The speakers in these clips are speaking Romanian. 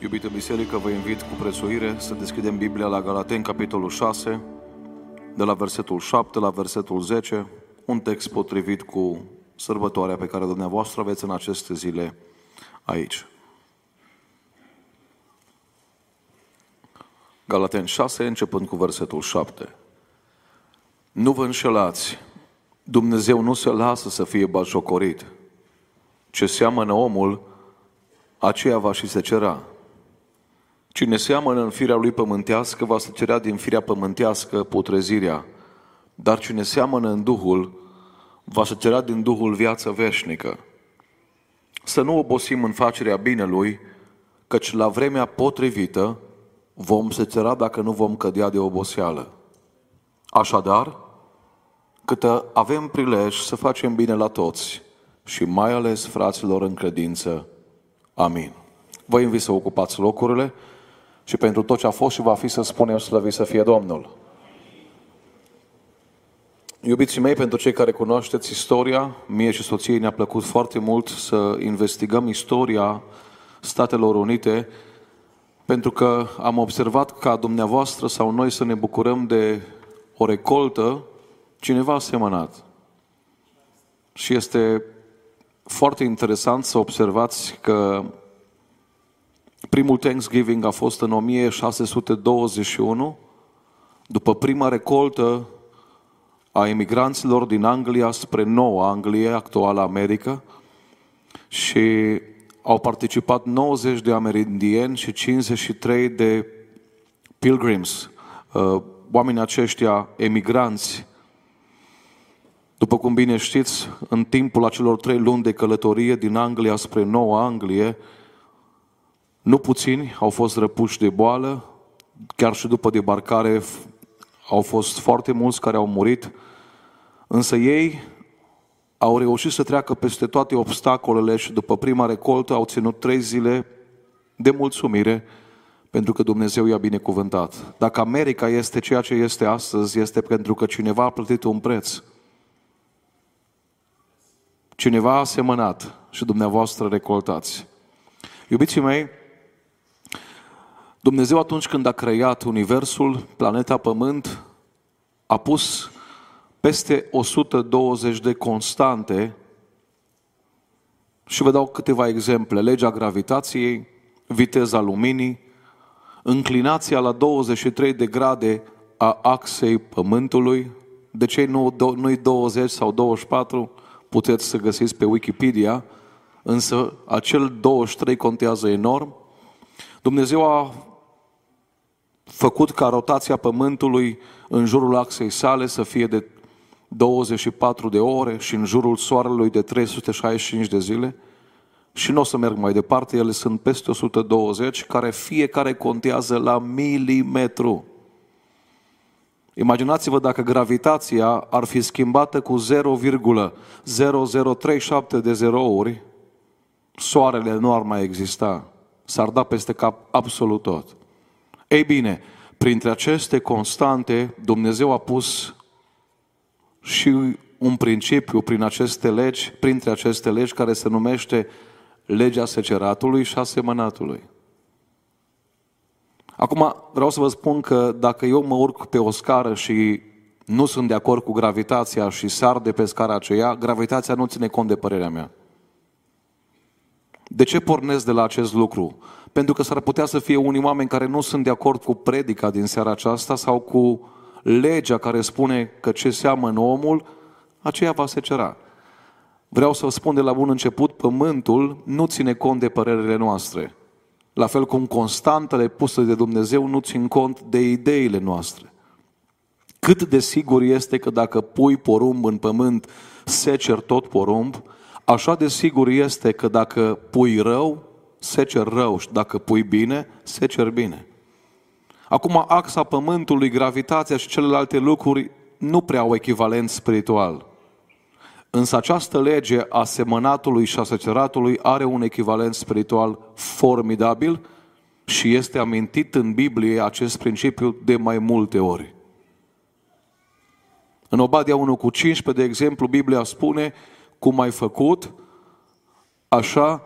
Iubită biserică, vă invit cu prețuire să deschidem Biblia la Galaten, capitolul 6, de la versetul 7 la versetul 10, un text potrivit cu sărbătoarea pe care dumneavoastră aveți în aceste zile aici. Galaten 6, începând cu versetul 7. Nu vă înșelați, Dumnezeu nu se lasă să fie bajocorit. Ce seamănă omul, aceea va și se cera. Cine seamănă în firea lui pământească, va să cerea din firea pământească putrezirea. Dar cine seamănă în Duhul, va să cerea din Duhul viață veșnică. Să nu obosim în facerea binelui, căci la vremea potrivită vom se cera dacă nu vom cădea de oboseală. Așadar, câtă avem prilej să facem bine la toți și mai ales fraților în credință. Amin. Vă invit să ocupați locurile și pentru tot ce a fost și va fi să spunem slăvit să fie Domnul. Iubiții mei, pentru cei care cunoașteți istoria, mie și soției ne-a plăcut foarte mult să investigăm istoria Statelor Unite, pentru că am observat ca dumneavoastră sau noi să ne bucurăm de o recoltă, cineva a semănat. Și este foarte interesant să observați că Primul Thanksgiving a fost în 1621, după prima recoltă a emigranților din Anglia spre Noua Anglie, actuala America, și au participat 90 de amerindieni și 53 de pilgrims, uh, oamenii aceștia emigranți. După cum bine știți, în timpul acelor trei luni de călătorie din Anglia spre Noua Anglie, nu puțini au fost răpuși de boală, chiar și după debarcare au fost foarte mulți care au murit, însă ei au reușit să treacă peste toate obstacolele și după prima recoltă au ținut trei zile de mulțumire pentru că Dumnezeu i-a binecuvântat. Dacă America este ceea ce este astăzi, este pentru că cineva a plătit un preț. Cineva a semănat și dumneavoastră recoltați. Iubiții mei, Dumnezeu atunci când a creat Universul, planeta Pământ, a pus peste 120 de constante și vă dau câteva exemple. Legea gravitației, viteza luminii, înclinația la 23 de grade a axei Pământului. De ce nu, nu 20 sau 24? Puteți să găsiți pe Wikipedia, însă acel 23 contează enorm. Dumnezeu a făcut ca rotația Pământului în jurul axei sale să fie de 24 de ore și în jurul Soarelui de 365 de zile. Și nu o să merg mai departe, ele sunt peste 120, care fiecare contează la milimetru. Imaginați-vă dacă gravitația ar fi schimbată cu 0,0037 de zerouri, soarele nu ar mai exista. S-ar da peste cap absolut tot. Ei bine, printre aceste constante, Dumnezeu a pus și un principiu prin aceste legi, printre aceste legi care se numește legea seceratului și a semănatului. Acum, vreau să vă spun că dacă eu mă urc pe o scară și nu sunt de acord cu gravitația și sar de pe scara aceea, gravitația nu ține cont de părerea mea. De ce pornesc de la acest lucru? Pentru că s-ar putea să fie unii oameni care nu sunt de acord cu predica din seara aceasta sau cu legea care spune că ce seamănă omul, aceea va se cera. Vreau să vă spun de la bun început, pământul nu ține cont de părerile noastre. La fel cum constantele puse de Dumnezeu nu țin cont de ideile noastre. Cât de sigur este că dacă pui porumb în pământ, secer tot porumb, așa de sigur este că dacă pui rău, secer rău și dacă pui bine, secer bine. Acum, axa pământului, gravitația și celelalte lucruri nu prea au echivalent spiritual. Însă această lege a semănatului și a seceratului are un echivalent spiritual formidabil și este amintit în Biblie acest principiu de mai multe ori. În Obadia 1 cu 15, de exemplu, Biblia spune, cum ai făcut, așa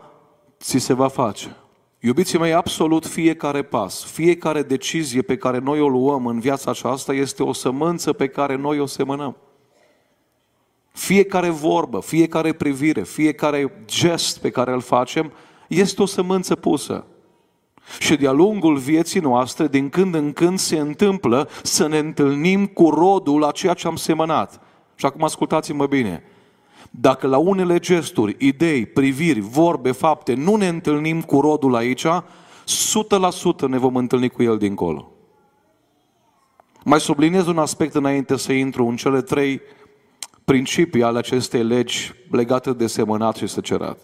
ți se va face. Iubiții mei, absolut fiecare pas, fiecare decizie pe care noi o luăm în viața aceasta este o sămânță pe care noi o semănăm. Fiecare vorbă, fiecare privire, fiecare gest pe care îl facem este o sămânță pusă. Și de-a lungul vieții noastre, din când în când se întâmplă să ne întâlnim cu rodul a ceea ce am semănat. Și acum ascultați-mă bine. Dacă la unele gesturi, idei, priviri, vorbe, fapte, nu ne întâlnim cu rodul aici, 100% ne vom întâlni cu el dincolo. Mai subliniez un aspect înainte să intru în cele trei principii ale acestei legi legate de semănat și secerat.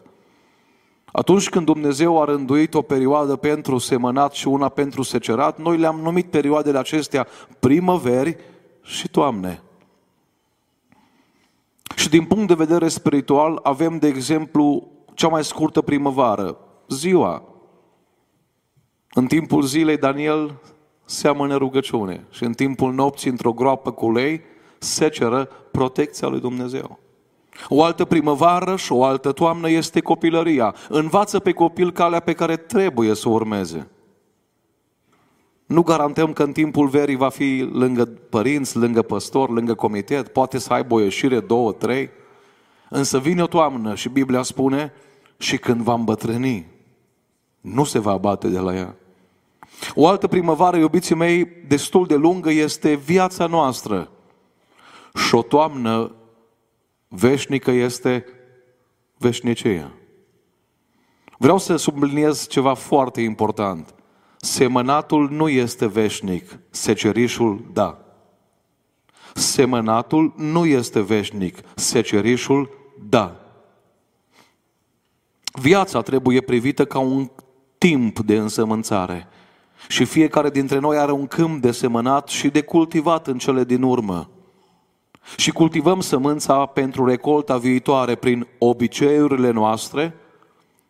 Atunci când Dumnezeu a rânduit o perioadă pentru semănat și una pentru secerat, noi le-am numit perioadele acestea primăveri și toamne. Și din punct de vedere spiritual avem, de exemplu, cea mai scurtă primăvară, ziua. În timpul zilei Daniel seamănă rugăciune și în timpul nopții într-o groapă cu lei seceră protecția lui Dumnezeu. O altă primăvară și o altă toamnă este copilăria. Învață pe copil calea pe care trebuie să o urmeze. Nu garantăm că în timpul verii va fi lângă părinți, lângă păstor, lângă comitet, poate să aibă o ieșire, două, trei. Însă vine o toamnă și Biblia spune și când va îmbătrâni, nu se va abate de la ea. O altă primăvară, iubiții mei, destul de lungă este viața noastră. Și o toamnă veșnică este veșnicia. Vreau să subliniez ceva foarte important. Semănatul nu este veșnic, secerișul da. Semănatul nu este veșnic, secerișul da. Viața trebuie privită ca un timp de însămânțare. Și fiecare dintre noi are un câmp de semănat și de cultivat în cele din urmă. Și cultivăm sămânța pentru recolta viitoare prin obiceiurile noastre.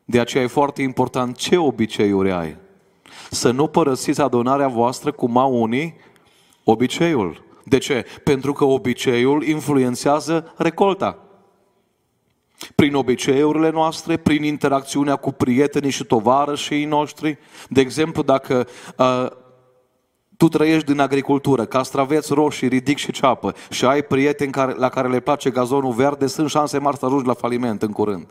De aceea e foarte important ce obiceiuri ai. Să nu părăsiți adunarea voastră cum au unii obiceiul. De ce? Pentru că obiceiul influențează recolta. Prin obiceiurile noastre, prin interacțiunea cu prietenii și tovarășii noștri. De exemplu, dacă uh, tu trăiești din agricultură, castraveți roșii, ridic și ceapă și ai prieteni care, la care le place gazonul verde, sunt șanse mari să ajungi la faliment în curând.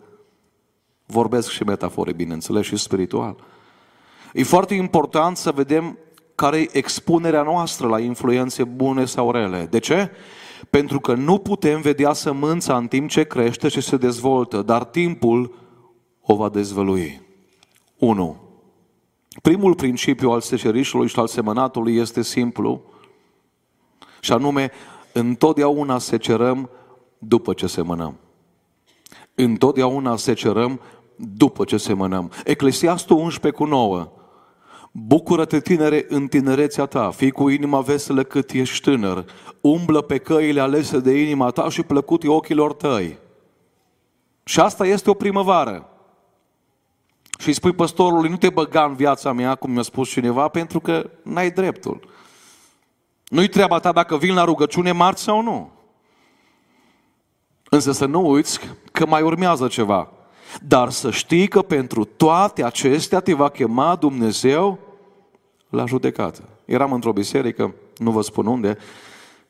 Vorbesc și metafore, bineînțeles, și spiritual. E foarte important să vedem care e expunerea noastră la influențe bune sau rele. De ce? Pentru că nu putem vedea sămânța în timp ce crește și se dezvoltă, dar timpul o va dezvălui. 1. Primul principiu al secerișului și al semănatului este simplu, și anume, întotdeauna secerăm după ce semănăm. Întotdeauna secerăm după ce semănăm. Eclesiastul 11 cu 9 Bucură-te, tinere, în tinerețea ta, fii cu inima veselă cât ești tânăr, umblă pe căile alese de inima ta și plăcut ochilor tăi. Și asta este o primăvară. Și îi spui păstorului, nu te băga în viața mea, cum mi-a spus cineva, pentru că n-ai dreptul. Nu-i treaba ta dacă vin la rugăciune marți sau nu. Însă să nu uiți că mai urmează ceva. Dar să știi că pentru toate acestea te va chema Dumnezeu la judecată. Eram într-o biserică, nu vă spun unde,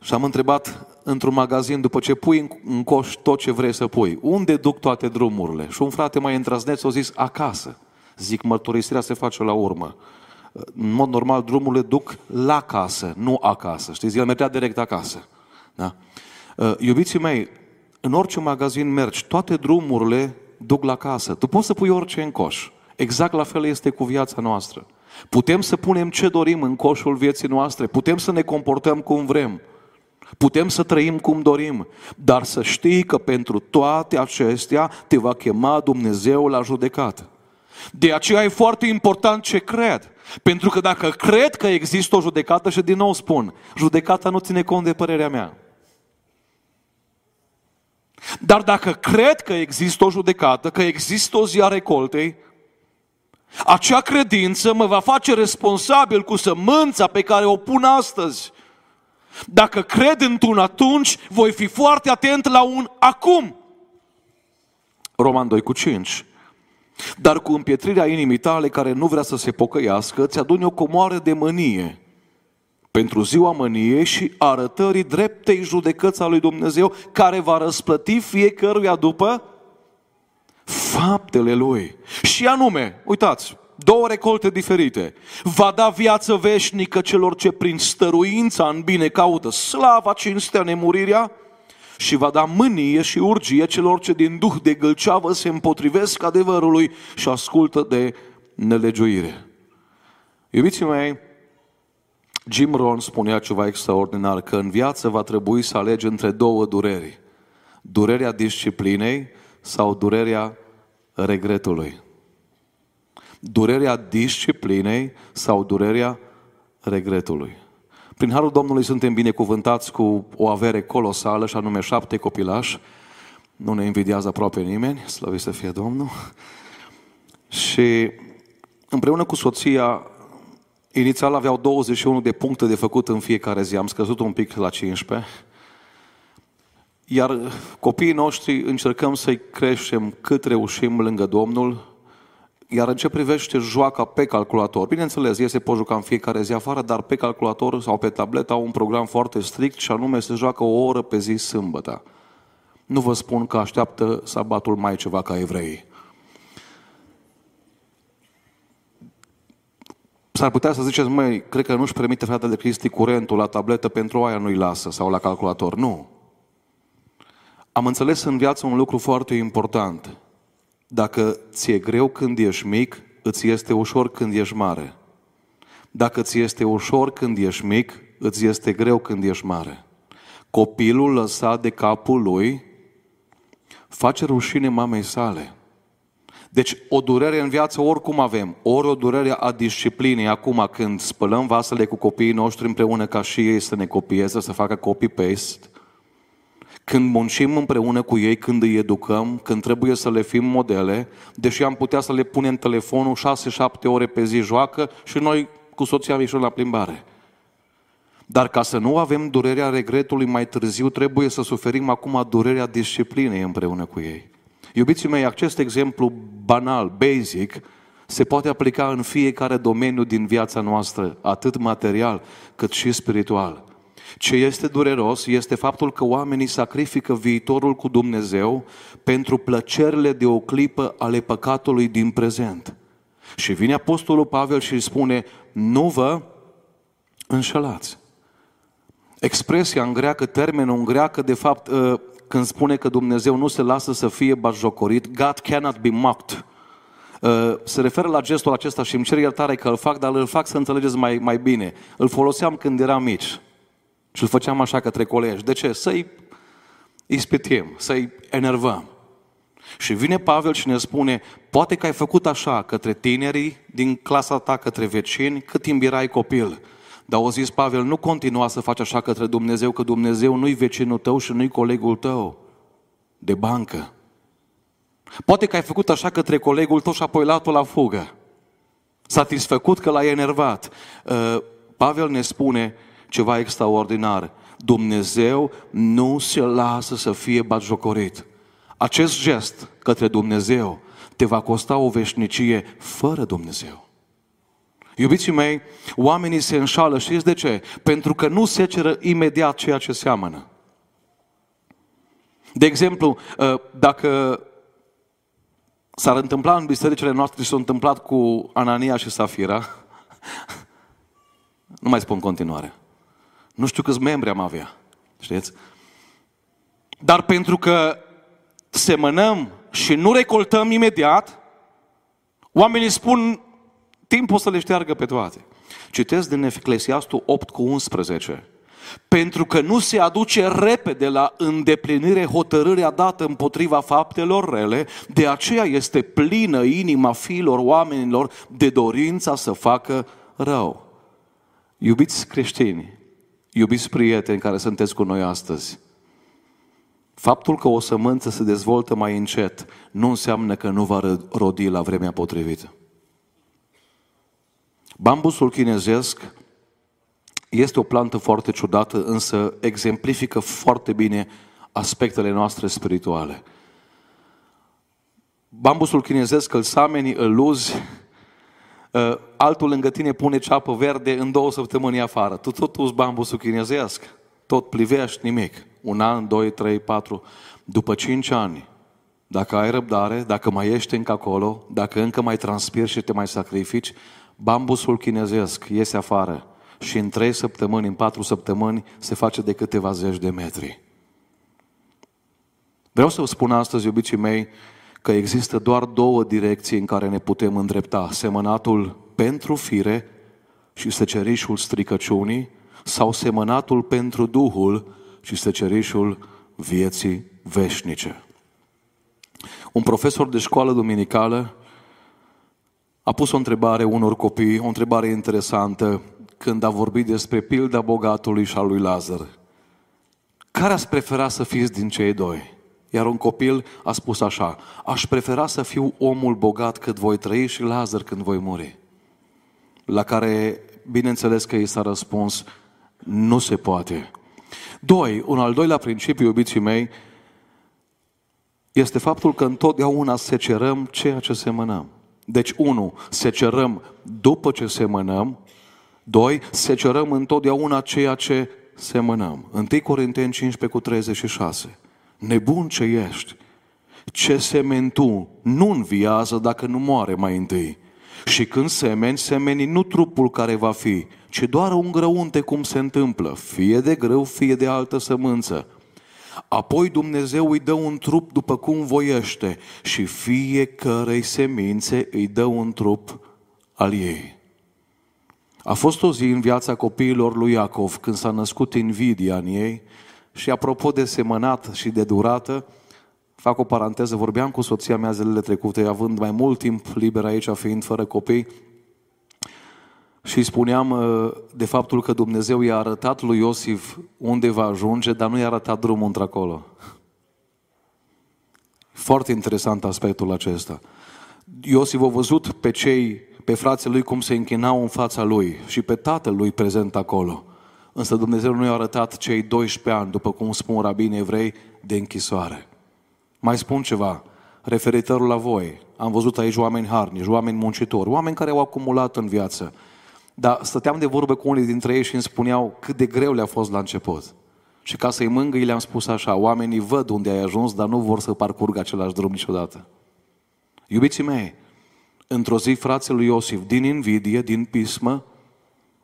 și am întrebat într-un magazin, după ce pui în coș tot ce vrei să pui, unde duc toate drumurile? Și un frate mai întrăzneț a zis, acasă. Zic, mărturisirea se face la urmă. În mod normal, drumurile duc la casă, nu acasă. Știți, el mergea direct acasă. Da? Uh, iubiții mei, în orice magazin mergi, toate drumurile duc la casă. Tu poți să pui orice în coș. Exact la fel este cu viața noastră. Putem să punem ce dorim în coșul vieții noastre, putem să ne comportăm cum vrem, putem să trăim cum dorim, dar să știi că pentru toate acestea te va chema Dumnezeu la judecată. De aceea e foarte important ce cred. Pentru că dacă cred că există o judecată, și din nou spun, judecata nu ține cont de părerea mea. Dar dacă cred că există o judecată, că există o zi a recoltei, acea credință mă va face responsabil cu sămânța pe care o pun astăzi. Dacă cred într-un atunci, voi fi foarte atent la un acum. Roman 2 cu 5. Dar cu împietrirea inimii tale care nu vrea să se pocăiască, ți aduni o comoară de mânie pentru ziua mâniei și arătării dreptei judecăți a lui Dumnezeu, care va răsplăti fiecăruia după faptele lui. Și anume, uitați, două recolte diferite. Va da viață veșnică celor ce prin stăruința în bine caută slava, cinstea, nemurirea și va da mânie și urgie celor ce din duh de gâlceavă se împotrivesc adevărului și ascultă de nelegiuire. Iubiții mei, Jim Rohn spunea ceva extraordinar, că în viață va trebui să alegi între două dureri. Durerea disciplinei sau durerea regretului. Durerea disciplinei sau durerea regretului. Prin Harul Domnului suntem binecuvântați cu o avere colosală, și anume șapte copilași. Nu ne invidiază aproape nimeni, slăvit să fie Domnul. Și împreună cu soția, inițial aveau 21 de puncte de făcut în fiecare zi. Am scăzut un pic la 15. Iar copiii noștri încercăm să-i creștem cât reușim lângă Domnul, iar în ce privește joaca pe calculator, bineînțeles, ei se pot juca în fiecare zi afară, dar pe calculator sau pe tablet au un program foarte strict și anume se joacă o oră pe zi sâmbătă. Nu vă spun că așteaptă sabatul mai ceva ca evrei. S-ar putea să ziceți, măi, cred că nu-și permite fratele Cristi curentul la tabletă, pentru aia nu-i lasă, sau la calculator. Nu. Am înțeles în viață un lucru foarte important. Dacă ți-e greu când ești mic, îți este ușor când ești mare. Dacă ți este ușor când ești mic, îți este greu când ești mare. Copilul lăsat de capul lui face rușine mamei sale. Deci o durere în viață oricum avem, ori o durere a disciplinei acum când spălăm vasele cu copiii noștri împreună ca și ei să ne copieze, să facă copy-paste, când muncim împreună cu ei, când îi educăm, când trebuie să le fim modele, deși am putea să le punem telefonul 6-7 ore pe zi joacă și noi cu soția ieșim la plimbare. Dar ca să nu avem durerea regretului mai târziu, trebuie să suferim acum durerea disciplinei împreună cu ei. Iubiții mei, acest exemplu banal, basic, se poate aplica în fiecare domeniu din viața noastră, atât material cât și spiritual. Ce este dureros este faptul că oamenii sacrifică viitorul cu Dumnezeu pentru plăcerile de o clipă ale păcatului din prezent. Și vine Apostolul Pavel și îi spune, nu vă înșelați. Expresia în greacă, termenul în greacă, de fapt, ă, când spune că Dumnezeu nu se lasă să fie bajocorit, God cannot be mocked. Ă, se referă la gestul acesta și îmi cer iertare că îl fac, dar îl fac să înțelegeți mai, mai bine. Îl foloseam când eram mici. Și îl făceam așa către colegi. De ce? Să-i ispitim, să-i enervăm. Și vine Pavel și ne spune, poate că ai făcut așa către tinerii din clasa ta, către vecini, cât timp erai copil. Dar au zis Pavel, nu continua să faci așa către Dumnezeu, că Dumnezeu nu-i vecinul tău și nu-i colegul tău de bancă. Poate că ai făcut așa către colegul tău și apoi luat la fugă. Satisfăcut că l-ai enervat. Uh, Pavel ne spune, ceva extraordinar. Dumnezeu nu se lasă să fie batjocorit. Acest gest către Dumnezeu te va costa o veșnicie fără Dumnezeu. Iubiții mei, oamenii se înșală, știți de ce? Pentru că nu se ceră imediat ceea ce seamănă. De exemplu, ă, dacă s-ar întâmpla în bisericile noastre și s-a întâmplat cu Anania și Safira, nu mai spun continuare. Nu știu câți membri am avea. Știți? Dar pentru că semănăm și nu recoltăm imediat, oamenii spun timpul să le șteargă pe toate. Citesc din Eclesiastul 8 cu 11. Pentru că nu se aduce repede la îndeplinire hotărârea dată împotriva faptelor rele, de aceea este plină inima fiilor oamenilor de dorința să facă rău. Iubiți creștini, Iubiți prieteni care sunteți cu noi astăzi, faptul că o sămânță se dezvoltă mai încet nu înseamnă că nu va rodi la vremea potrivită. Bambusul chinezesc este o plantă foarte ciudată, însă exemplifică foarte bine aspectele noastre spirituale. bambusul chinezesc îl sameni, îl luzi, uh, altul lângă tine pune ceapă verde în două săptămâni afară. Tu tot uzi bambusul chinezesc, tot plivești, nimic. Un an, doi, trei, patru. După cinci ani, dacă ai răbdare, dacă mai ești încă acolo, dacă încă mai transpiri și te mai sacrifici, bambusul chinezesc iese afară și în trei săptămâni, în patru săptămâni, se face de câteva zeci de metri. Vreau să vă spun astăzi, iubiții mei, că există doar două direcții în care ne putem îndrepta. Semănatul pentru fire și secerișul stricăciunii sau semănatul pentru Duhul și secerișul vieții veșnice. Un profesor de școală duminicală a pus o întrebare unor copii, o întrebare interesantă, când a vorbit despre pilda bogatului și a lui Lazar. Care ați prefera să fiți din cei doi? Iar un copil a spus așa, aș prefera să fiu omul bogat cât voi trăi și Lazar când voi muri. La care, bineînțeles că i s-a răspuns, nu se poate. Doi, un al doilea principiu, iubiții mei, este faptul că întotdeauna secerăm ceea ce semănăm. Deci, unu, secerăm după ce semănăm. Doi, secerăm întotdeauna ceea ce semănăm. 1 Corinteni 15 cu 36. Nebun ce ești! Ce semeni tu nu înviază dacă nu moare mai întâi. Și când semeni, semeni nu trupul care va fi, ci doar un grăunte cum se întâmplă, fie de grâu, fie de altă sămânță. Apoi Dumnezeu îi dă un trup după cum voiește și fiecărei semințe îi dă un trup al ei. A fost o zi în viața copiilor lui Iacov când s-a născut invidia în ei și apropo de semănat și de durată, fac o paranteză, vorbeam cu soția mea zilele trecute, având mai mult timp liber aici, fiind fără copii, și îi spuneam uh, de faptul că Dumnezeu i-a arătat lui Iosif unde va ajunge, dar nu i-a arătat drumul într-acolo. Foarte interesant aspectul acesta. Iosif a văzut pe cei, pe frații lui cum se închinau în fața lui și pe tatăl lui prezent acolo. Însă Dumnezeu nu i-a arătat cei 12 ani, după cum spun rabinii evrei, de închisoare. Mai spun ceva, referitor la voi. Am văzut aici oameni harnici, oameni muncitori, oameni care au acumulat în viață. Dar stăteam de vorbă cu unii dintre ei și îmi spuneau cât de greu le-a fost la început. Și ca să-i mângâi le-am spus așa, oamenii văd unde ai ajuns, dar nu vor să parcurgă același drum niciodată. Iubiții mei, într-o zi frații lui Iosif, din invidie, din pismă,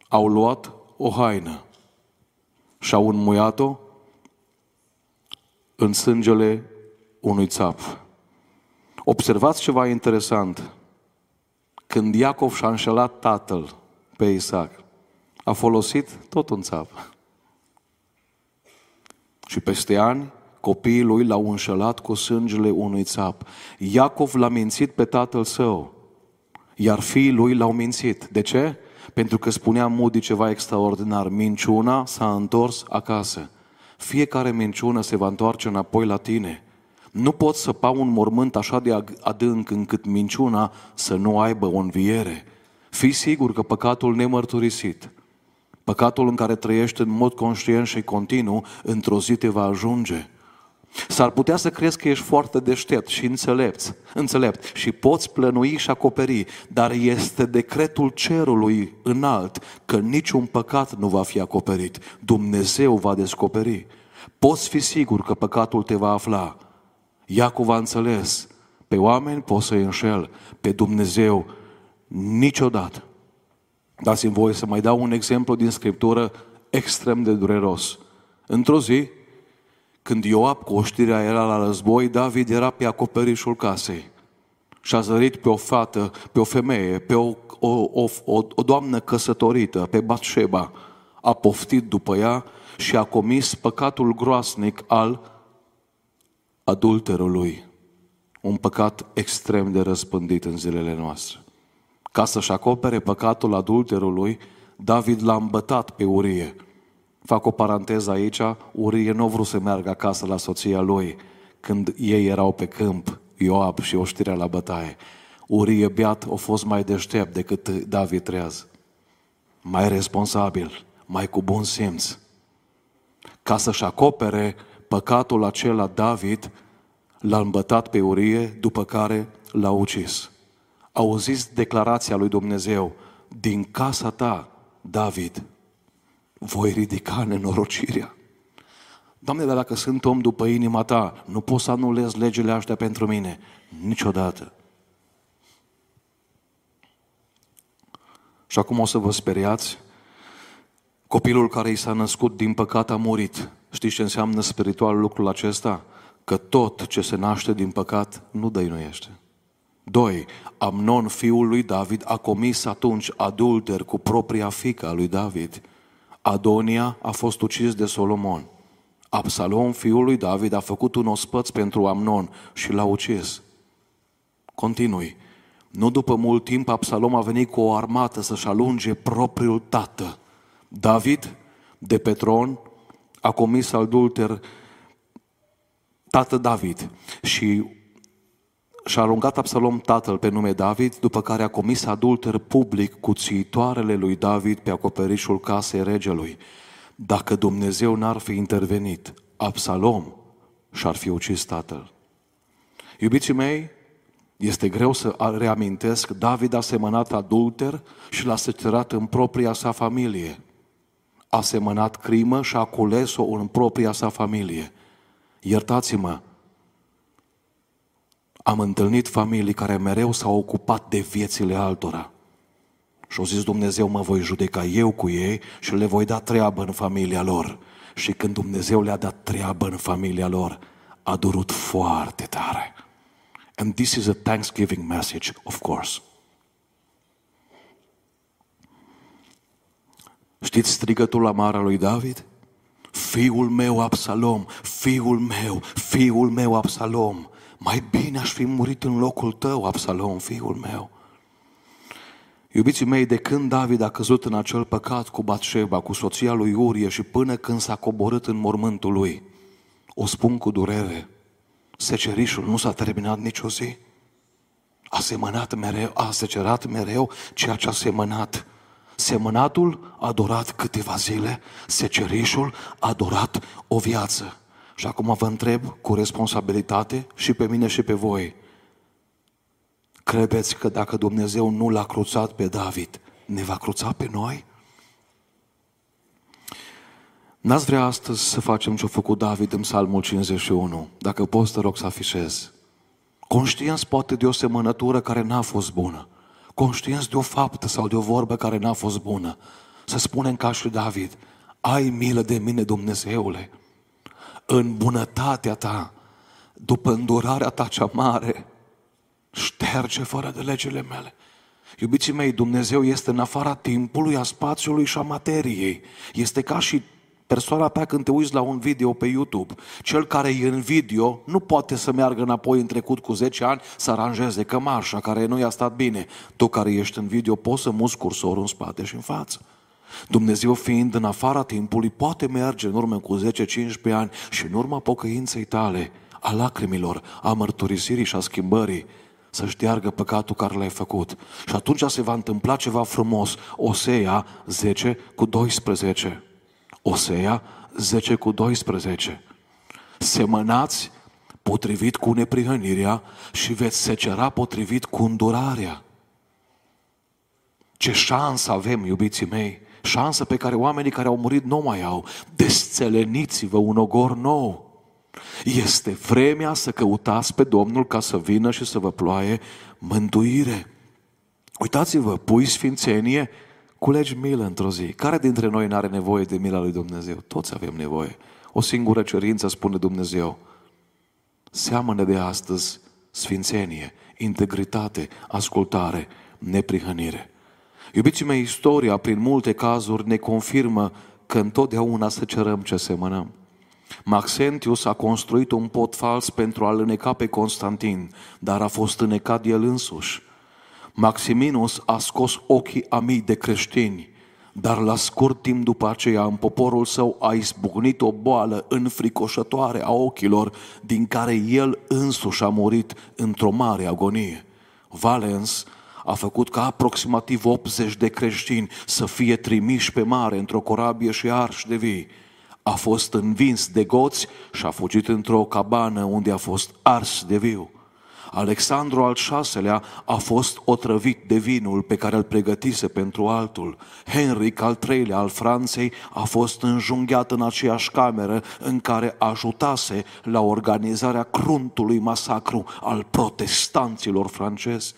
au luat o haină și-au înmuiat-o în sângele unui țap. Observați ceva interesant. Când Iacov și-a înșelat tatăl pe Isaac, a folosit tot un țap. Și peste ani, copiii lui l-au înșelat cu sângele unui țap. Iacov l-a mințit pe tatăl său, iar fiii lui l-au mințit. De ce? Pentru că spunea Moody ceva extraordinar. Minciuna s-a întors acasă. Fiecare minciună se va întoarce înapoi la tine. Nu poți să pau un mormânt așa de adânc încât minciuna să nu aibă o înviere. Fii sigur că păcatul nemărturisit, păcatul în care trăiești în mod conștient și continuu, într-o zi te va ajunge. S-ar putea să crezi că ești foarte deștept și înțelept, înțelept și poți plănui și acoperi, dar este decretul cerului înalt că niciun păcat nu va fi acoperit. Dumnezeu va descoperi. Poți fi sigur că păcatul te va afla. Iacov a înțeles, pe oameni poți să-i înșel, pe Dumnezeu niciodată. Dați-mi voie să mai dau un exemplu din Scriptură extrem de dureros. Într-o zi, când Ioab cu oștirea era la război, David era pe acoperișul casei și a zărit pe o fată, pe o femeie, pe o, o, o, o, o doamnă căsătorită, pe Batșeba. A poftit după ea și a comis păcatul groasnic al adulterului. Un păcat extrem de răspândit în zilele noastre. Ca să-și acopere păcatul adulterului, David l-a îmbătat pe Urie Fac o paranteză aici, Urie nu a vrut să meargă acasă la soția lui când ei erau pe câmp, Ioab și oștirea la bătaie. Urie beat a fost mai deștept decât David treaz. Mai responsabil, mai cu bun simț. Ca să-și acopere păcatul acela, David l-a îmbătat pe Urie, după care l-a ucis. Auziți declarația lui Dumnezeu, din casa ta, David, voi ridica nenorocirea. Doamne, dar dacă sunt om după inima ta, nu pot să anulez legile astea pentru mine. Niciodată. Și acum o să vă speriați. Copilul care i s-a născut, din păcat, a murit. Știți ce înseamnă spiritual lucrul acesta? Că tot ce se naște din păcat nu dăinuiește. Doi, Amnon, fiul lui David, a comis atunci adulter cu propria fică a lui David. Adonia a fost ucis de Solomon. Absalom, fiul lui David, a făcut un ospăț pentru Amnon și l-a ucis. Continui. Nu după mult timp, Absalom a venit cu o armată să-și alunge propriul tată. David, de pe tron, a comis adulter tată David și și-a alungat Absalom tatăl pe nume David, după care a comis adulter public cu țiitoarele lui David pe acoperișul casei regelui. Dacă Dumnezeu n-ar fi intervenit, Absalom și-ar fi ucis tatăl. Iubiții mei, este greu să reamintesc, David a semănat adulter și l-a secerat în propria sa familie. A semănat crimă și a cules-o în propria sa familie. Iertați-mă, am întâlnit familii care mereu s-au ocupat de viețile altora. Și au zis Dumnezeu, mă voi judeca eu cu ei și le voi da treabă în familia lor. Și când Dumnezeu le-a dat treabă în familia lor, a durut foarte tare. And this is a Thanksgiving message, of course. Știți strigătul amar al lui David? Fiul meu Absalom, fiul meu, fiul meu Absalom, mai bine aș fi murit în locul tău, Absalom, fiul meu. Iubiții mei, de când David a căzut în acel păcat cu Batșeba, cu soția lui Urie și până când s-a coborât în mormântul lui, o spun cu durere, secerișul nu s-a terminat nicio zi. A semănat mereu, a secerat mereu ceea ce a semănat. Semănatul a durat câteva zile, secerișul a durat o viață. Și acum vă întreb cu responsabilitate și pe mine și pe voi. Credeți că dacă Dumnezeu nu l-a cruțat pe David, ne va cruța pe noi? N-ați vrea astăzi să facem ce-a făcut David în Psalmul 51? Dacă poți, te rog să afișez. Conștienți poate de o semănătură care n-a fost bună. Conștienți de o faptă sau de o vorbă care n-a fost bună. Să spunem ca și David, ai milă de mine, Dumnezeule în bunătatea ta, după îndurarea ta cea mare, șterge fără de legile mele. Iubiții mei, Dumnezeu este în afara timpului, a spațiului și a materiei. Este ca și persoana ta când te uiți la un video pe YouTube. Cel care e în video nu poate să meargă înapoi în trecut cu 10 ani să aranjeze cămașa care nu i-a stat bine. Tu care ești în video poți să muți cursorul în spate și în față. Dumnezeu fiind în afara timpului, poate merge în urmă cu 10-15 ani și în urma pocăinței tale, a lacrimilor, a mărturisirii și a schimbării, să șteargă păcatul care l-ai făcut. Și atunci se va întâmpla ceva frumos. Osea 10 cu 12. Osea 10 cu 12. Semănați potrivit cu neprihănirea și veți secera potrivit cu îndurarea. Ce șansă avem, iubiții mei, șansă pe care oamenii care au murit nu mai au. Desțeleniți-vă un ogor nou. Este vremea să căutați pe Domnul ca să vină și să vă ploaie mântuire. Uitați-vă, pui sfințenie, culegi milă într-o zi. Care dintre noi nu are nevoie de mila lui Dumnezeu? Toți avem nevoie. O singură cerință spune Dumnezeu. Seamănă de astăzi sfințenie, integritate, ascultare, neprihănire. Iubiții mei, istoria, prin multe cazuri, ne confirmă că întotdeauna să cerăm ce semănăm. Maxentius a construit un pot fals pentru a-l îneca pe Constantin, dar a fost înecat el însuși. Maximinus a scos ochii a mii de creștini, dar la scurt timp după aceea în poporul său a izbucnit o boală înfricoșătoare a ochilor, din care el însuși a murit într-o mare agonie. Valens a făcut ca aproximativ 80 de creștini să fie trimiși pe mare într-o corabie și arși de vii. A fost învins de goți și a fugit într-o cabană unde a fost ars de viu. Alexandru al VI-lea a fost otrăvit de vinul pe care îl pregătise pentru altul. Henric al III-lea al Franței a fost înjunghiat în aceeași cameră în care ajutase la organizarea cruntului masacru al protestanților francezi.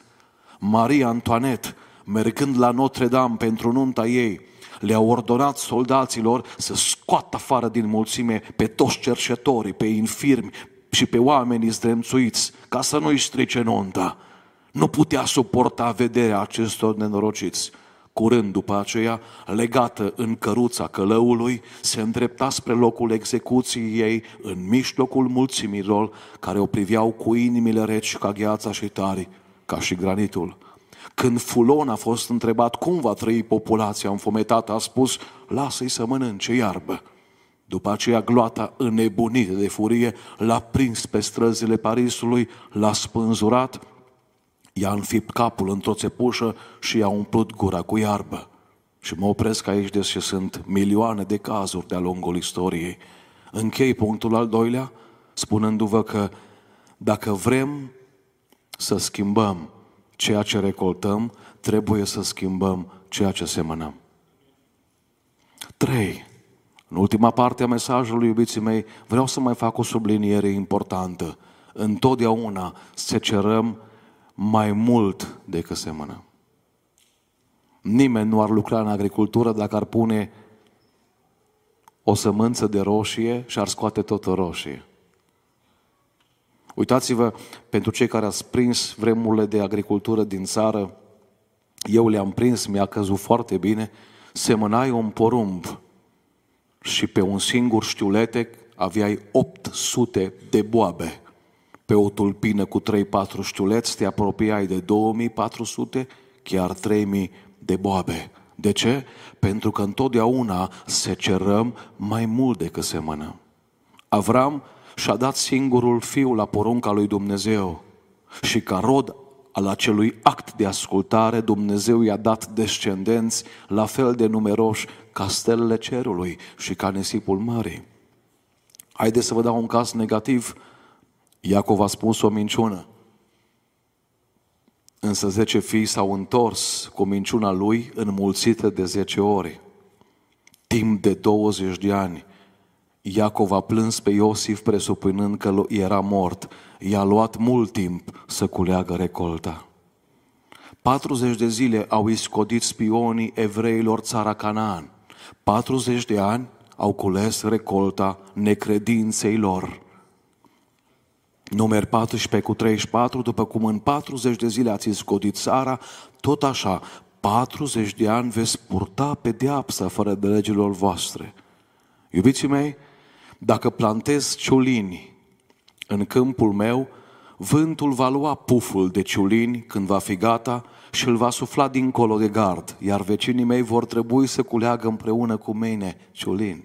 Maria Antoinette, mergând la Notre-Dame pentru nunta ei, le-a ordonat soldaților să scoată afară din mulțime pe toți cercetorii, pe infirmi, și pe oamenii zdremțuiți ca să nu-i strice nunta. Nu putea suporta vederea acestor nenorociți. Curând după aceea, legată în căruța călăului, se îndrepta spre locul execuției ei în mijlocul mulțimilor care o priveau cu inimile reci ca gheața și tari, ca și granitul. Când Fulon a fost întrebat cum va trăi populația înfometată, a spus, lasă-i să mănânce iarbă. După aceea, gloata înnebunită de furie l-a prins pe străzile Parisului, l-a spânzurat, i-a înfipt capul într-o țepușă și i-a umplut gura cu iarbă. Și mă opresc aici, deși sunt milioane de cazuri de-a lungul istoriei. Închei punctul al doilea, spunându-vă că dacă vrem să schimbăm ceea ce recoltăm, trebuie să schimbăm ceea ce semănăm. Trei. În ultima parte a mesajului, iubiții mei, vreau să mai fac o subliniere importantă. Întotdeauna se cerăm mai mult decât semănăm. Nimeni nu ar lucra în agricultură dacă ar pune o sămânță de roșie și ar scoate tot o roșie. Uitați-vă, pentru cei care ați prins vremurile de agricultură din țară, eu le-am prins, mi-a căzut foarte bine, semănai un porumb și pe un singur știuletec aveai 800 de boabe. Pe o tulpină cu 3-4 știuleți te apropiai de 2400, chiar 3000 de boabe. De ce? Pentru că întotdeauna se cerăm mai mult decât semănăm. Avram și-a dat singurul fiu la porunca lui Dumnezeu și ca rod al acelui act de ascultare, Dumnezeu i-a dat descendenți la fel de numeroși ca stelele cerului și ca nisipul mării. Haideți să vă dau un caz negativ. Iacov a spus o minciună. Însă zece fii s-au întors cu minciuna lui înmulțită de zece ori. Timp de 20 de ani, Iacov a plâns pe Iosif presupunând că era mort. I-a luat mult timp să culeagă recolta. 40 de zile au iscodit spionii evreilor țara Canaan. 40 de ani au cules recolta necredinței lor. Numer 14 cu 34, după cum în 40 de zile ați iscodit țara, tot așa, 40 de ani veți purta pedeapsa fără de legilor voastre. Iubiții mei, dacă plantez ciulini în câmpul meu, vântul va lua puful de ciulini când va fi gata și îl va sufla dincolo de gard, iar vecinii mei vor trebui să culeagă împreună cu mine ciulini.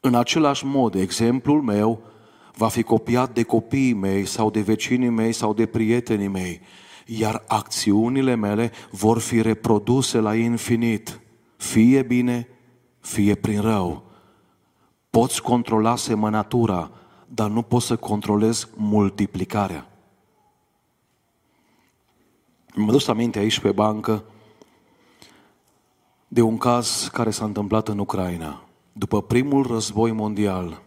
În același mod, exemplul meu va fi copiat de copiii mei sau de vecinii mei sau de prietenii mei, iar acțiunile mele vor fi reproduse la infinit, fie bine, fie prin rău. Poți controla semănatura, dar nu poți să controlezi multiplicarea. Mă duc aminte aici pe bancă de un caz care s-a întâmplat în Ucraina. După primul război mondial,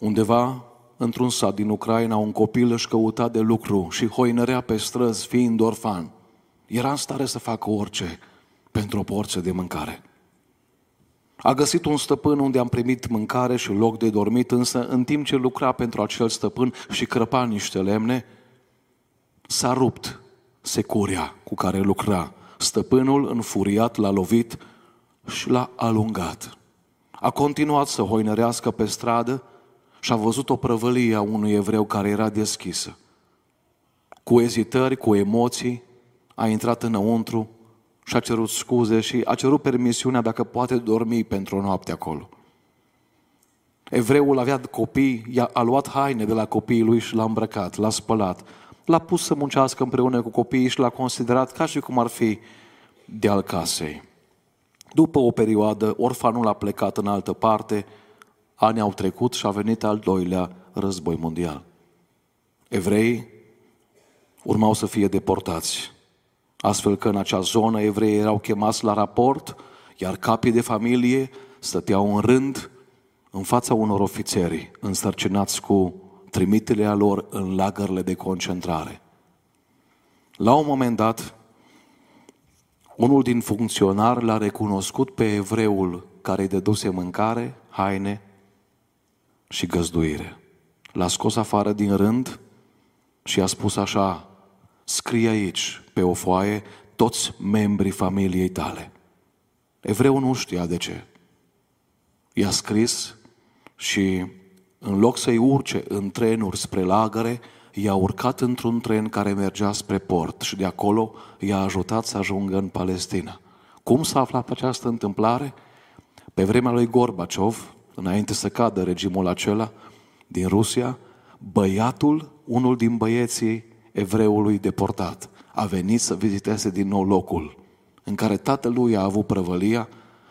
undeva într-un sat din Ucraina, un copil își căuta de lucru și hoinărea pe străzi fiind orfan. Era în stare să facă orice pentru o porție de mâncare. A găsit un stăpân unde am primit mâncare și loc de dormit, însă în timp ce lucra pentru acel stăpân și crăpa niște lemne, s-a rupt securia cu care lucra. Stăpânul, înfuriat, l-a lovit și l-a alungat. A continuat să hoinărească pe stradă și a văzut o prăvălie a unui evreu care era deschisă. Cu ezitări, cu emoții, a intrat înăuntru și a cerut scuze și a cerut permisiunea dacă poate dormi pentru o noapte acolo. Evreul avea copii, i-a, a luat haine de la copiii lui și l-a îmbrăcat, l-a spălat, l-a pus să muncească împreună cu copiii și l-a considerat ca și cum ar fi de al casei. După o perioadă, orfanul a plecat în altă parte, ani au trecut și a venit al doilea război mondial. Evrei urmau să fie deportați. Astfel că în acea zonă evreii erau chemați la raport, iar capii de familie stăteau în rând în fața unor ofițeri însărcinați cu trimiterea lor în lagările de concentrare. La un moment dat, unul din funcționari l-a recunoscut pe evreul care îi dăduse mâncare, haine și găzduire. L-a scos afară din rând și a spus așa, scrie aici, pe o foaie, toți membrii familiei tale. Evreul nu știa de ce. I-a scris și în loc să-i urce în trenuri spre lagăre, i-a urcat într-un tren care mergea spre port și de acolo i-a ajutat să ajungă în Palestina. Cum s-a aflat această întâmplare? Pe vremea lui Gorbaciov, înainte să cadă regimul acela din Rusia, băiatul, unul din băieții evreului deportat, a venit să viziteze din nou locul în care tatălui a avut prăvălia,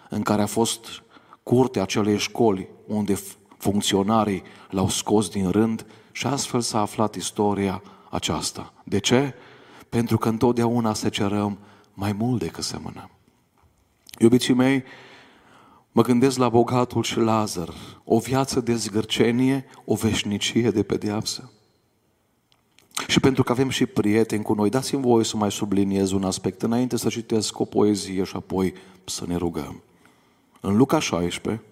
în care a fost curtea acelei școli unde funcționarii l-au scos din rând și astfel s-a aflat istoria aceasta. De ce? Pentru că întotdeauna se cerăm mai mult decât semănăm. Iubiții mei, mă gândesc la bogatul și Lazar, o viață de zgârcenie, o veșnicie de pedeapsă. Și pentru că avem și prieteni cu noi, dați-mi voie să mai subliniez un aspect înainte să citesc o poezie și apoi să ne rugăm. În Luca 16,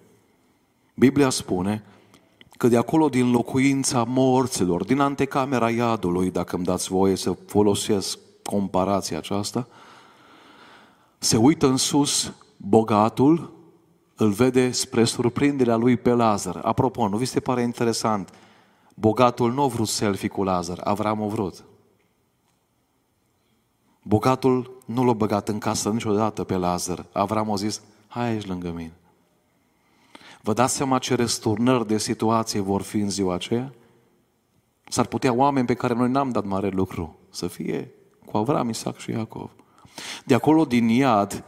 Biblia spune că de acolo din locuința morților, din antecamera iadului, dacă îmi dați voie să folosesc comparația aceasta, se uită în sus bogatul, îl vede spre surprinderea lui pe Lazar. Apropo, nu vi se pare interesant? Bogatul nu a vrut selfie cu Lazar, Avram a vrut. Bogatul nu l-a băgat în casă niciodată pe Lazar. Avram a zis, hai aici lângă mine. Vă dați seama ce răsturnări de situație vor fi în ziua aceea? S-ar putea oameni pe care noi n-am dat mare lucru să fie cu Avram, Isaac și Iacov. De acolo din iad,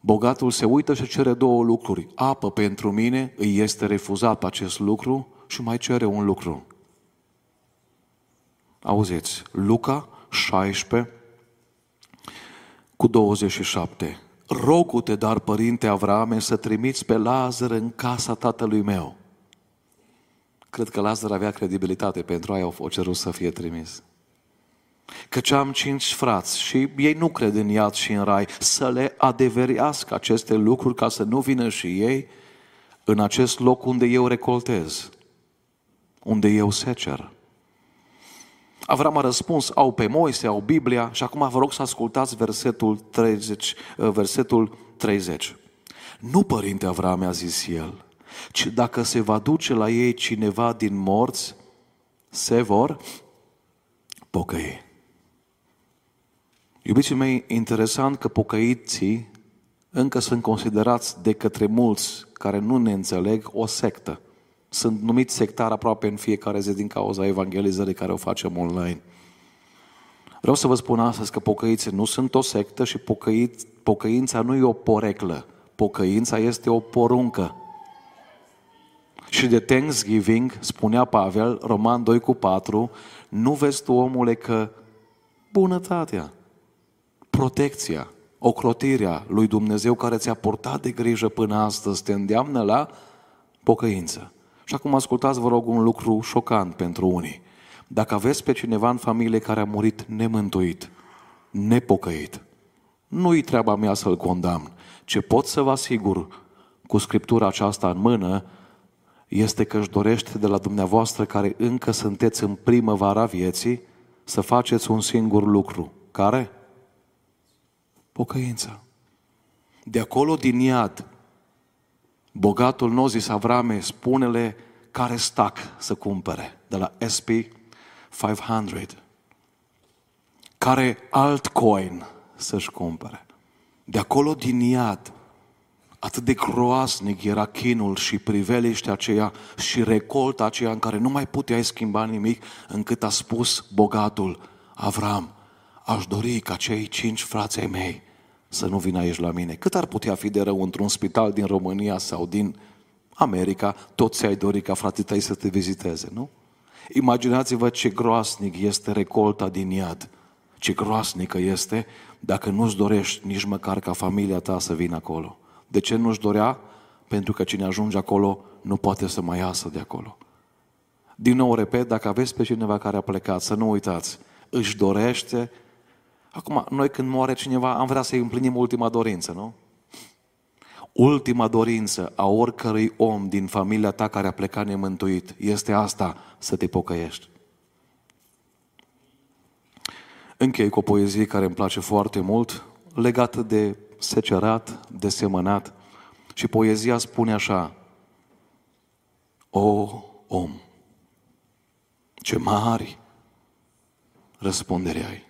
bogatul se uită și cere două lucruri. Apă pentru mine, îi este refuzat acest lucru și mai cere un lucru. Auziți, Luca 16 cu 27. Rogu-te, dar, părinte Avrame, să trimiți pe Lazar în casa tatălui meu. Cred că Lazar avea credibilitate, pentru aia au cerut să fie trimis. Căci am cinci frați și ei nu cred în iad și în rai, să le adeveriască aceste lucruri ca să nu vină și ei în acest loc unde eu recoltez, unde eu secer. Avram a răspuns, au pe Moise, au Biblia și acum vă rog să ascultați versetul 30. Uh, versetul 30. Nu, părinte Avram, a zis el, ci dacă se va duce la ei cineva din morți, se vor pocăi. Iubiții mei, interesant că pocăiții încă sunt considerați de către mulți care nu ne înțeleg o sectă. Sunt numiți sectar aproape în fiecare zi din cauza evangelizării care o facem online. Vreau să vă spun astăzi că pocăiții nu sunt o sectă și pocăit, pocăința nu e o poreclă. Pocăința este o poruncă. Și de Thanksgiving, spunea Pavel, Roman 2 cu 4, nu vezi tu, omule, că bunătatea, protecția, ocrotirea lui Dumnezeu care ți-a portat de grijă până astăzi te îndeamnă la pocăință. Și acum ascultați, vă rog, un lucru șocant pentru unii. Dacă aveți pe cineva în familie care a murit nemântuit, nepocăit, nu-i treaba mea să-l condamn. Ce pot să vă asigur cu Scriptura aceasta în mână este că își dorește de la dumneavoastră care încă sunteți în primăvara vieții să faceți un singur lucru. Care? Pocăința. De acolo din iad Bogatul nu zis Avrame, spune-le care stac să cumpere de la SP 500. Care altcoin să-și cumpere. De acolo din iad, atât de groasnic era chinul și priveliștea aceea și recolta aceea în care nu mai puteai schimba nimic, încât a spus bogatul, Avram, aș dori ca cei cinci frații mei să nu vină aici la mine. Cât ar putea fi de rău într-un spital din România sau din America, tot ți-ai dori ca fratii tăi să te viziteze, nu? Imaginați-vă ce groasnic este recolta din iad. ce groasnică este dacă nu-ți dorești nici măcar ca familia ta să vină acolo. De ce nu-și dorea? Pentru că cine ajunge acolo nu poate să mai iasă de acolo. Din nou, repet, dacă aveți pe cineva care a plecat, să nu uitați, își dorește. Acum, noi când moare cineva, am vrea să-i împlinim ultima dorință, nu? Ultima dorință a oricărui om din familia ta care a plecat nemântuit este asta, să te pocăiești. Închei cu o poezie care îmi place foarte mult, legată de secerat, de semănat. Și poezia spune așa, O om, ce mari răspundere ai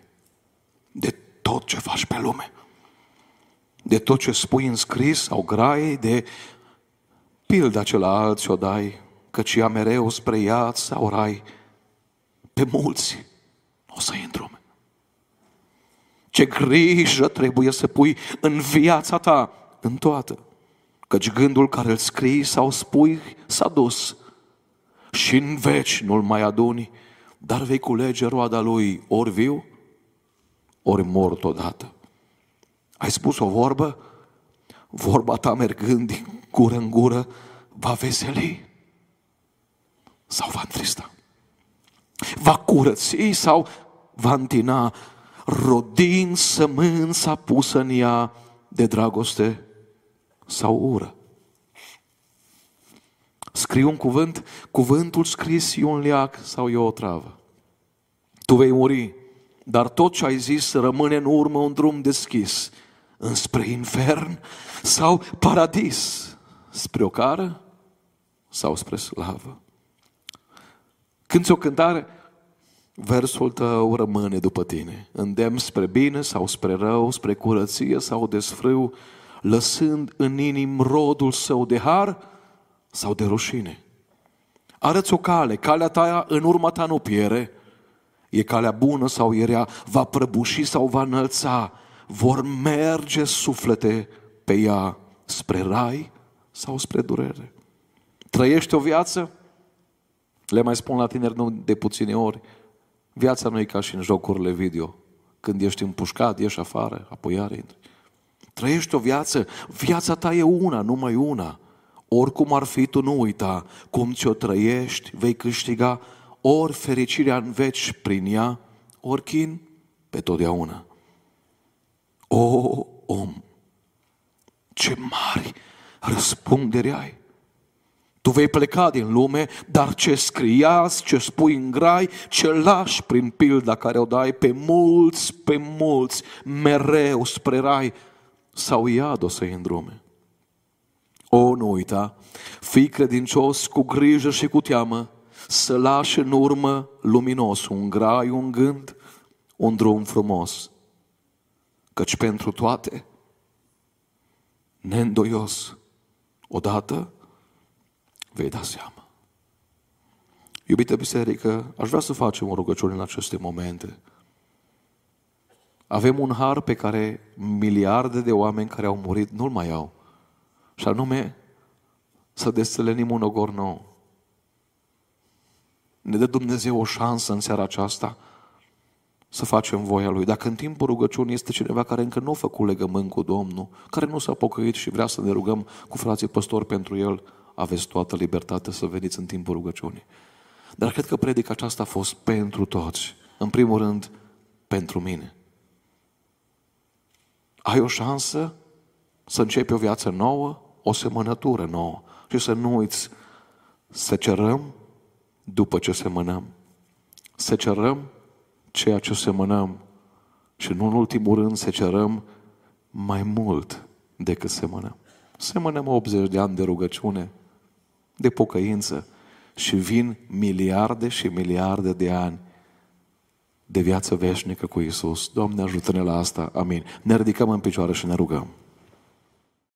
de tot ce faci pe lume, de tot ce spui în scris sau grai, de pilda ce la alții o dai, căci ea mereu spre iad sau rai, pe mulți o să intru. Ce grijă trebuie să pui în viața ta, în toată. Căci gândul care îl scrii sau spui s-a dus și în veci nu-l mai aduni, dar vei culege roada lui ori viu, ori mort odată. Ai spus o vorbă? Vorba ta mergând din gură în gură va veseli sau va întrista? Va curăți sau va întina rodind sămânța pusă în ea de dragoste sau ură. Scriu un cuvânt, cuvântul scris e un leac sau e o travă. Tu vei muri, dar tot ce ai zis rămâne în urmă un drum deschis înspre infern sau paradis, spre o cară sau spre slavă. Când o cântare, versul tău rămâne după tine. Îndemn spre bine sau spre rău, spre curăție sau desfrâu, lăsând în inim rodul său de har sau de rușine. Arăți o cale, calea ta în urma ta nu piere, e calea bună sau e rea, va prăbuși sau va înălța, vor merge suflete pe ea spre rai sau spre durere. Trăiești o viață? Le mai spun la tineri nu de puține ori, Viața nu e ca și în jocurile video. Când ești împușcat, ieși afară, apoi iar intri. Trăiești o viață, viața ta e una, numai una. Oricum ar fi, tu nu uita, cum ți-o trăiești, vei câștiga ori fericirea în veci prin ea, ori chin pe totdeauna. O, om, ce mari răspundere ai! Tu vei pleca din lume, dar ce scriați, ce spui în grai, ce lași prin pilda care o dai pe mulți, pe mulți, mereu spre rai sau iad o să-i îndrume. O, nu uita, fii credincios cu grijă și cu teamă, să lași în urmă luminos un grai, un gând, un drum frumos. Căci pentru toate, neîndoios, odată vei da seama. Iubită biserică, aș vrea să facem o rugăciune în aceste momente. Avem un har pe care miliarde de oameni care au murit nu-l mai au. Și anume să desțelenim un ogor nou. Ne dă Dumnezeu o șansă în seara aceasta să facem voia Lui. Dacă în timpul rugăciunii este cineva care încă nu a făcut legământ cu Domnul, care nu s-a pocăit și vrea să ne rugăm cu frații păstori pentru el, aveți toată libertatea să veniți în timpul rugăciunii. Dar cred că predica aceasta a fost pentru toți. În primul rând, pentru mine. Ai o șansă să începi o viață nouă, o semănătură nouă și să nu uiți să cerăm după ce semănăm. Să cerăm ceea ce semănăm și nu în ultimul rând să cerăm mai mult decât semănăm. Semănăm 80 de ani de rugăciune, de pocăință și vin miliarde și miliarde de ani de viață veșnică cu Isus. Doamne, ajută-ne la asta. Amin. Ne ridicăm în picioare și ne rugăm.